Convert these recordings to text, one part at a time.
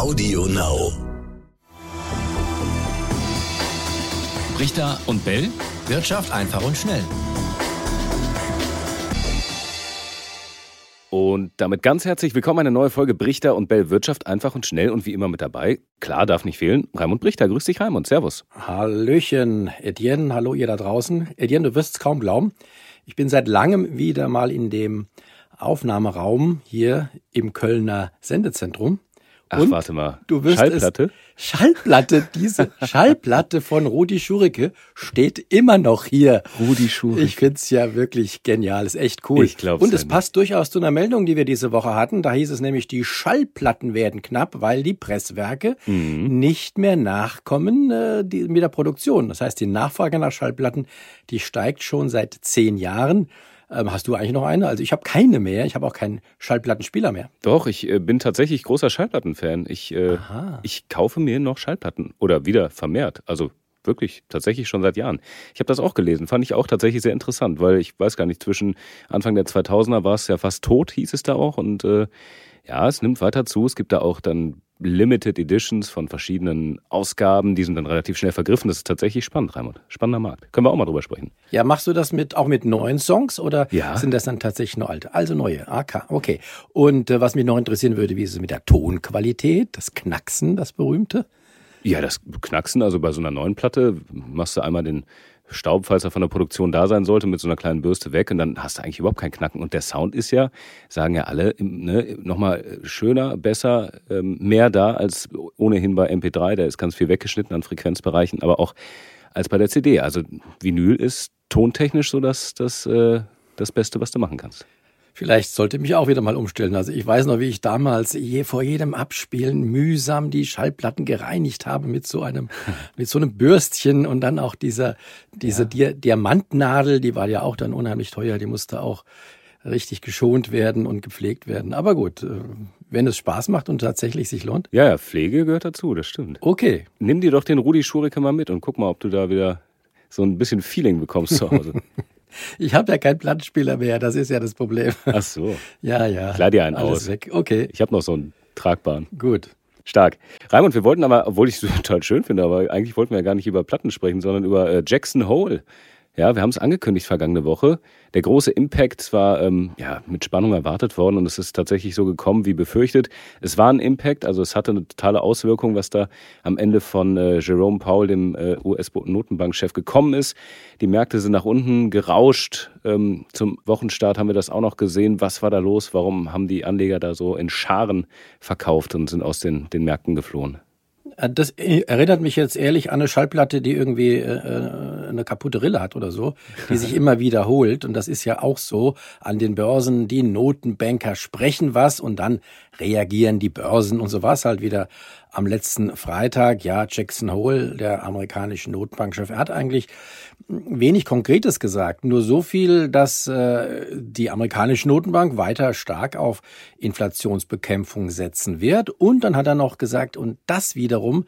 Audio Now. Richter und Bell. Wirtschaft einfach und schnell. Und damit ganz herzlich willkommen eine neue Folge Brichter und Bell Wirtschaft einfach und schnell und wie immer mit dabei. Klar, darf nicht fehlen. Raimund Brichter, grüß dich Raimund, servus. Hallöchen, Etienne, hallo ihr da draußen. Etienne, du wirst es kaum glauben. Ich bin seit langem wieder mal in dem Aufnahmeraum hier im Kölner Sendezentrum. Ach, Und warte mal. Du wirst Schallplatte? Es, Schallplatte, diese Schallplatte von Rudi Schurike steht immer noch hier. Rudi Schurike. Ich find's ja wirklich genial, ist echt cool. Ich glaub's Und ja es nicht. passt durchaus zu einer Meldung, die wir diese Woche hatten. Da hieß es nämlich, die Schallplatten werden knapp, weil die Presswerke Mhm. nicht mehr nachkommen äh, die, mit der Produktion. Das heißt, die Nachfrage nach Schallplatten, die steigt schon seit zehn Jahren. Ähm, hast du eigentlich noch eine? Also ich habe keine mehr. Ich habe auch keinen Schallplattenspieler mehr. Doch, ich äh, bin tatsächlich großer Schallplattenfan. Ich, äh, ich kaufe mir noch Schallplatten oder wieder vermehrt. Also wirklich, tatsächlich schon seit Jahren. Ich habe das auch gelesen, fand ich auch tatsächlich sehr interessant, weil ich weiß gar nicht, zwischen Anfang der 2000er war es ja fast tot, hieß es da auch. Und äh, ja, es nimmt weiter zu. Es gibt da auch dann Limited Editions von verschiedenen Ausgaben, die sind dann relativ schnell vergriffen. Das ist tatsächlich spannend, Raimund. Spannender Markt. Können wir auch mal drüber sprechen. Ja, machst du das mit auch mit neuen Songs oder Ja. sind das dann tatsächlich nur alte? Also neue. AK, okay. Und äh, was mich noch interessieren würde, wie ist es mit der Tonqualität, das Knacksen, das berühmte? Ja, das Knacksen, also bei so einer neuen Platte machst du einmal den Staub, falls er von der Produktion da sein sollte, mit so einer kleinen Bürste weg und dann hast du eigentlich überhaupt keinen Knacken. Und der Sound ist ja, sagen ja alle, ne, nochmal schöner, besser, ähm, mehr da als ohnehin bei MP3. Da ist ganz viel weggeschnitten an Frequenzbereichen, aber auch als bei der CD. Also Vinyl ist tontechnisch so das, das, äh, das Beste, was du machen kannst. Vielleicht sollte ich mich auch wieder mal umstellen. Also ich weiß noch, wie ich damals je vor jedem Abspielen mühsam die Schallplatten gereinigt habe mit so einem, mit so einem Bürstchen und dann auch dieser, diese Dia Diamantnadel, die war ja auch dann unheimlich teuer, die musste auch richtig geschont werden und gepflegt werden. Aber gut, äh, wenn es Spaß macht und tatsächlich sich lohnt. Ja, ja, Pflege gehört dazu, das stimmt. Okay, Nimm dir doch den Rudi Schurike mal mit und guck mal, ob du da wieder so ein bisschen Feeling bekommst zu Hause. ich habe ja keinen Plattenspieler mehr, das ist ja das Problem. Ach so. ja, ja. Klar dir einen Alles aus. weg. Okay, Ich habe noch so einen tragbaren. gut. Stark. Raimund, wir wollten aber, obwohl ich es total schön finde, aber eigentlich wollten wir ja gar nicht über Platten sprechen, sondern über äh, Jackson Hole. Ja, wir haben es angekündigt vergangene Woche. Der große Impact war ähm, ja, mit Spannung erwartet worden und es ist tatsächlich so gekommen wie befürchtet. Es war ein Impact, also es hatte eine totale Auswirkung, was da am Ende von äh, Jerome Powell, dem äh, US-Notenbankchef, gekommen ist. Die Märkte sind nach unten gerauscht. Ähm, zum Wochenstart haben wir das auch noch gesehen. Was war da los? Warum haben die Anleger da so in Scharen verkauft und sind aus den, den Märkten geflohen? Äh, Das erinnert mich jetzt ehrlich an eine Schallplatte, die irgendwie äh, eine kaputte Rille hat oder so, die sich immer wiederholt. Und das ist ja auch so an den Börsen. Die Notenbanker sprechen was und dann reagieren die Börsen. Und so war es halt wieder am letzten Freitag. Ja, Jackson Hole, der amerikanische Notenbankchef, er hat eigentlich wenig Konkretes gesagt. Nur so viel, dass äh, die amerikanische Notenbank weiter stark auf Inflationsbekämpfung setzen wird. Und dann hat er noch gesagt, und das wiederum,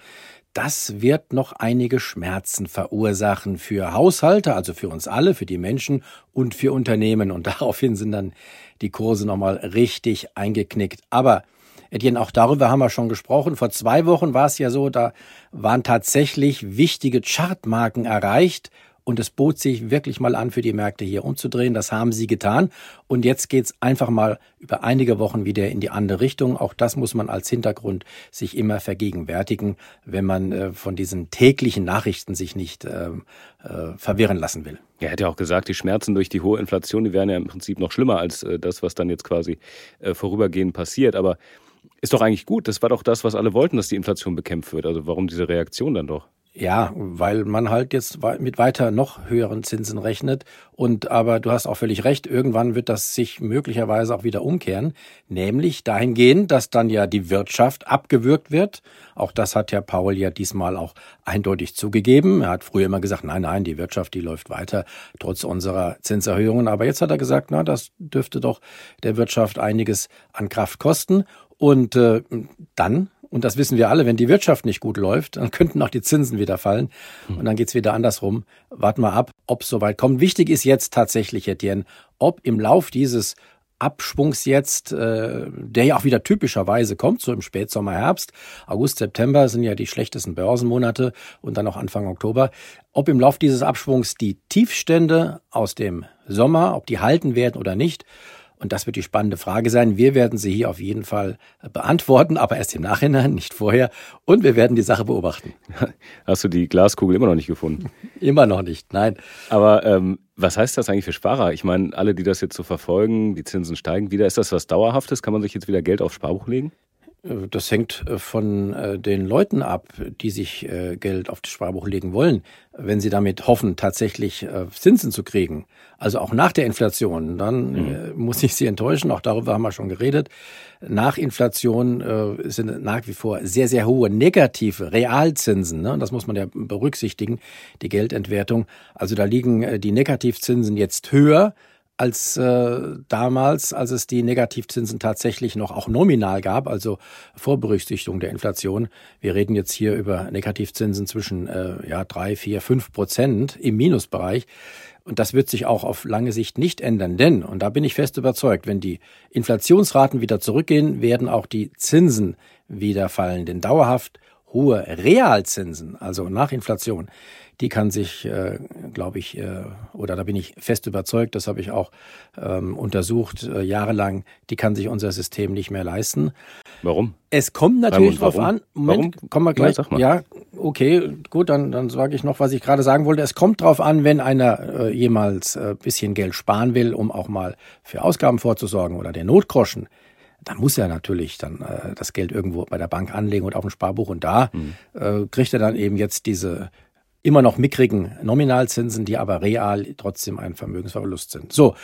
das wird noch einige Schmerzen verursachen für Haushalte, also für uns alle, für die Menschen und für Unternehmen. Und daraufhin sind dann die Kurse nochmal richtig eingeknickt. Aber Etienne, auch darüber haben wir schon gesprochen. Vor zwei Wochen war es ja so, da waren tatsächlich wichtige Chartmarken erreicht und es bot sich wirklich mal an, für die Märkte hier umzudrehen. Das haben sie getan. Und jetzt geht's einfach mal über einige Wochen wieder in die andere Richtung. Auch das muss man als Hintergrund sich immer vergegenwärtigen, wenn man äh, von diesen täglichen Nachrichten sich nicht äh, äh, verwirren lassen will. Er hat ja auch gesagt, die Schmerzen durch die hohe Inflation, die wären ja im Prinzip noch schlimmer als äh, das, was dann jetzt quasi äh, vorübergehend passiert. Aber ist doch eigentlich gut. Das war doch das, was alle wollten, dass die Inflation bekämpft wird. Also warum diese Reaktion dann doch? Ja, weil man halt jetzt mit weiter noch höheren Zinsen rechnet. Und aber du hast auch völlig recht, irgendwann wird das sich möglicherweise auch wieder umkehren, nämlich dahingehend, dass dann ja die Wirtschaft abgewürgt wird. Auch das hat ja Paul ja diesmal auch eindeutig zugegeben. Er hat früher immer gesagt, nein, nein, die Wirtschaft, die läuft weiter, trotz unserer Zinserhöhungen. Aber jetzt hat er gesagt, na, das dürfte doch der Wirtschaft einiges an Kraft kosten. Und äh, dann und das wissen wir alle, wenn die Wirtschaft nicht gut läuft, dann könnten auch die Zinsen wieder fallen. Und dann geht's wieder andersrum. Warten wir ab, ob es soweit kommt. Wichtig ist jetzt tatsächlich, Etienne, ob im Lauf dieses Abschwungs jetzt, äh, der ja auch wieder typischerweise kommt, so im Spätsommer, Herbst. August, September sind ja die schlechtesten Börsenmonate und dann auch Anfang Oktober. Ob im Lauf dieses Abschwungs die Tiefstände aus dem Sommer, ob die halten werden oder nicht, und das wird die spannende Frage sein. Wir werden sie hier auf jeden Fall beantworten, aber erst im Nachhinein, nicht vorher. Und wir werden die Sache beobachten. Hast du die Glaskugel immer noch nicht gefunden? immer noch nicht, nein. Aber ähm, was heißt das eigentlich für Sparer? Ich meine, alle, die das jetzt so verfolgen, die Zinsen steigen wieder. Ist das was Dauerhaftes? Kann man sich jetzt wieder Geld aufs Sparbuch legen? Äh, das hängt äh, von äh, den Leuten ab, die sich Geld auf das Sparbuch legen wollen. Wenn sie damit hoffen, tatsächlich Zinsen zu kriegen, also auch nach der Inflation, dann mhm. muss ich Sie enttäuschen. Auch darüber haben wir schon geredet. Nach Inflation sind nach wie vor sehr, sehr hohe negative Realzinsen. Ne? Das muss man ja berücksichtigen, die Geldentwertung. Also da liegen die Negativzinsen jetzt höher als äh, damals, als es die Negativzinsen tatsächlich noch auch nominal gab, also vor Berücksichtigung der Inflation. Wir reden jetzt hier über Negativzinsen zwischen äh, ja drei, vier, fünf Prozent im Minusbereich. Und das wird sich auch auf lange Sicht nicht ändern, denn, und da bin ich fest überzeugt, wenn die Inflationsraten wieder zurückgehen, werden auch die Zinsen wieder fallen. Denn dauerhaft hohe Realzinsen, also nach Inflation, die kann sich, äh, glaube ich, äh, oder da bin ich fest überzeugt, das habe ich auch ähm, untersucht äh, jahrelang, die kann sich unser System nicht mehr leisten. Warum? Es kommt natürlich darauf an. Moment, warum? kommen wir gleich. Ja, ja, okay, gut, dann, dann sage ich noch, was ich gerade sagen wollte. Es kommt darauf an, wenn einer äh, jemals äh, bisschen Geld sparen will, um auch mal für Ausgaben vorzusorgen oder der Notgroschen, dann muss er natürlich dann äh, das Geld irgendwo bei der Bank anlegen und auf dem Sparbuch und da mhm. äh, kriegt er dann eben jetzt diese immer noch mickrigen Nominalzinsen, die aber real trotzdem ein Vermögensverlust sind. So,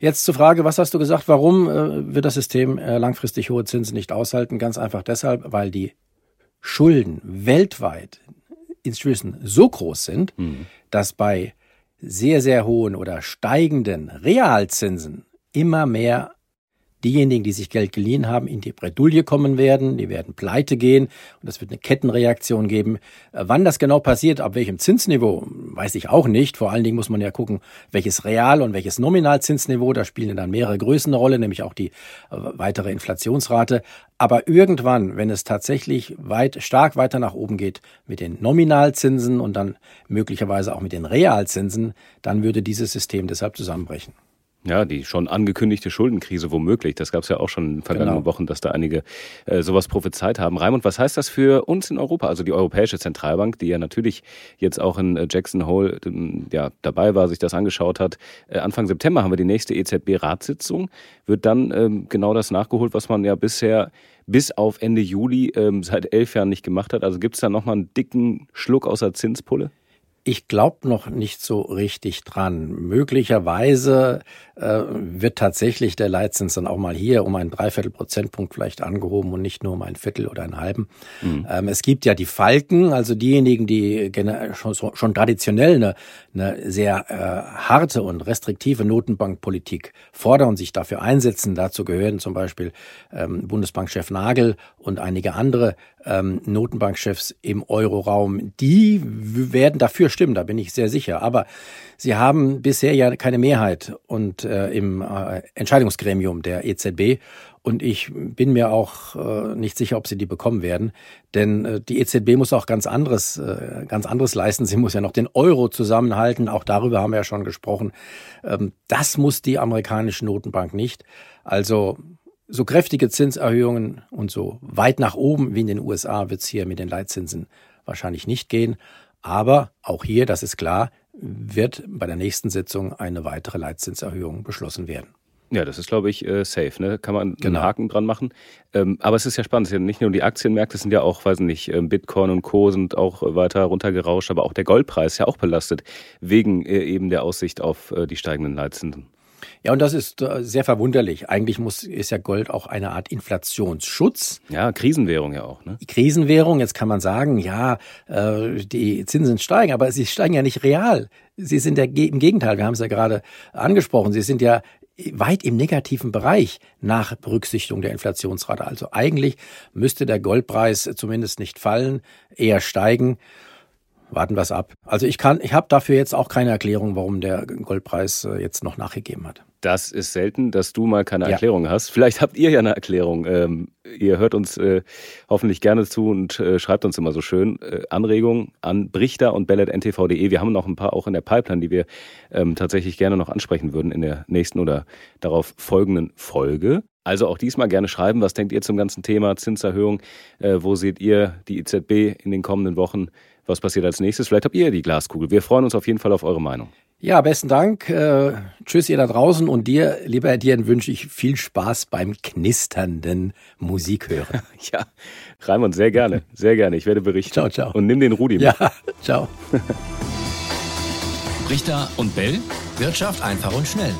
jetzt zur Frage, was hast du gesagt, warum äh, wird das System äh, langfristig hohe Zinsen nicht aushalten? Ganz einfach deshalb, weil die Schulden weltweit inzwischen so groß sind, mhm. dass bei sehr, sehr hohen oder steigenden Realzinsen immer mehr diejenigen, die sich Geld geliehen haben, in die Bredouille kommen werden, die werden pleite gehen und es wird eine Kettenreaktion geben. Äh, wann das genau passiert, ab welchem Zinsniveau, weiß ich auch nicht. Vor allen Dingen muss man ja gucken, welches Real- und welches Nominalzinsniveau, da spielen dann mehrere Größen eine Rolle, nämlich auch die äh, weitere Inflationsrate. Aber irgendwann, wenn es tatsächlich weit, stark weiter nach oben geht mit den Nominalzinsen und dann möglicherweise auch mit den Realzinsen, dann würde dieses System deshalb zusammenbrechen. Ja, die schon angekündigte Schuldenkrise womöglich. Das gab es ja auch schon in den vergangenen genau. Wochen, dass da einige äh, sowas prophezeit haben. Raimund, was heißt das für uns in Europa? Also die Europäische Zentralbank, die ja natürlich jetzt auch in äh, Jackson Hole ähm, ja, dabei war, sich das angeschaut hat. Äh, Anfang September haben wir die nächste EZB-Ratssitzung. Wird dann ähm, genau das nachgeholt, was man ja bisher bis auf Ende Juli ähm, seit elf Jahren nicht gemacht hat. Also gibt es da nochmal einen dicken Schluck außer Zinspulle? Ich glaube noch nicht so richtig dran. Möglicherweise äh, wird tatsächlich der Leitzins dann auch mal hier um einen Dreiviertel Prozentpunkt vielleicht angehoben und nicht nur um ein Viertel oder einen halben. Mhm. Ähm, es gibt ja die Falken, also diejenigen, die schon, schon traditionell eine, eine sehr äh, harte und restriktive Notenbankpolitik fordern und sich dafür einsetzen. Dazu gehören zum Beispiel ähm, Bundesbankchef Nagel und einige andere ähm, Notenbankchefs im Euroraum. Die werden dafür stimmen, da bin ich sehr sicher. Aber sie haben bisher ja keine Mehrheit und äh, im äh, Entscheidungsgremium der EZB. Und ich bin mir auch äh, nicht sicher, ob sie die bekommen werden. Denn äh, die EZB muss auch ganz anderes, äh, ganz anderes leisten. Sie muss ja noch den Euro zusammenhalten. Auch darüber haben wir ja schon gesprochen. Ähm, das muss die amerikanische Notenbank nicht. Also so kräftige Zinserhöhungen und so weit nach oben wie in den USA wird es hier mit den Leitzinsen wahrscheinlich nicht gehen. Aber auch hier, das ist klar, wird bei der nächsten Sitzung eine weitere Leitzinserhöhung beschlossen werden. Ja, das ist, glaube ich, äh, safe. Ne? Kann man genau. einen Haken dran machen. Ähm, aber es ist ja spannend. Es sind ja nicht nur die Aktienmärkte, es sind ja auch, weiß nicht, ähm, Bitcoin und Co. sind auch weiter runtergerauscht, aber auch der Goldpreis ist ja auch belastet, wegen äh, eben der Aussicht auf äh, die steigenden Leitzinsen. Ja, und das ist äh, sehr verwunderlich. Eigentlich muss, ist ja Gold auch eine Art Inflationsschutz. Ja, Krisenwährung ja auch. Ne? Krisenwährung, jetzt kann man sagen, ja, äh, die Zinsen steigen, aber sie steigen ja nicht real. Sie sind ja im Gegenteil, wir haben es ja gerade angesprochen, sie sind ja weit im negativen Bereich nach Berücksichtigung der Inflationsrate. Also eigentlich müsste der Goldpreis zumindest nicht fallen, eher steigen warten wir es ab. Also ich kann, ich habe dafür jetzt auch keine Erklärung, warum der Goldpreis äh, jetzt noch nachgegeben hat. Das ist selten, dass du mal keine Ja. Erklärung hast. Vielleicht habt ihr ja eine Erklärung. Ähm, ihr hört uns äh, hoffentlich gerne zu und äh, schreibt uns immer so schön äh, Anregungen an brichter und bellet.ntv.de. Wir haben noch ein paar auch in der Pipeline, die wir ähm, tatsächlich gerne noch ansprechen würden in der nächsten oder darauf folgenden Folge. Also auch diesmal gerne schreiben, was denkt ihr zum ganzen Thema Zinserhöhung? Äh, wo seht ihr die EZB in den kommenden Wochen? Was passiert als nächstes? Vielleicht habt ihr die Glaskugel. Wir freuen uns auf jeden Fall auf eure Meinung. Ja, besten Dank. Äh, tschüss ihr da draußen und dir, lieber Herr Dien, wünsche ich viel Spaß beim knisternden Musikhören. Ja, Raimund, sehr gerne, sehr gerne. Ich werde berichten. Ciao, ciao. Und nimm den Rudi mit. Ja, ciao. Brichter und Bell. Wirtschaft einfach und schnell.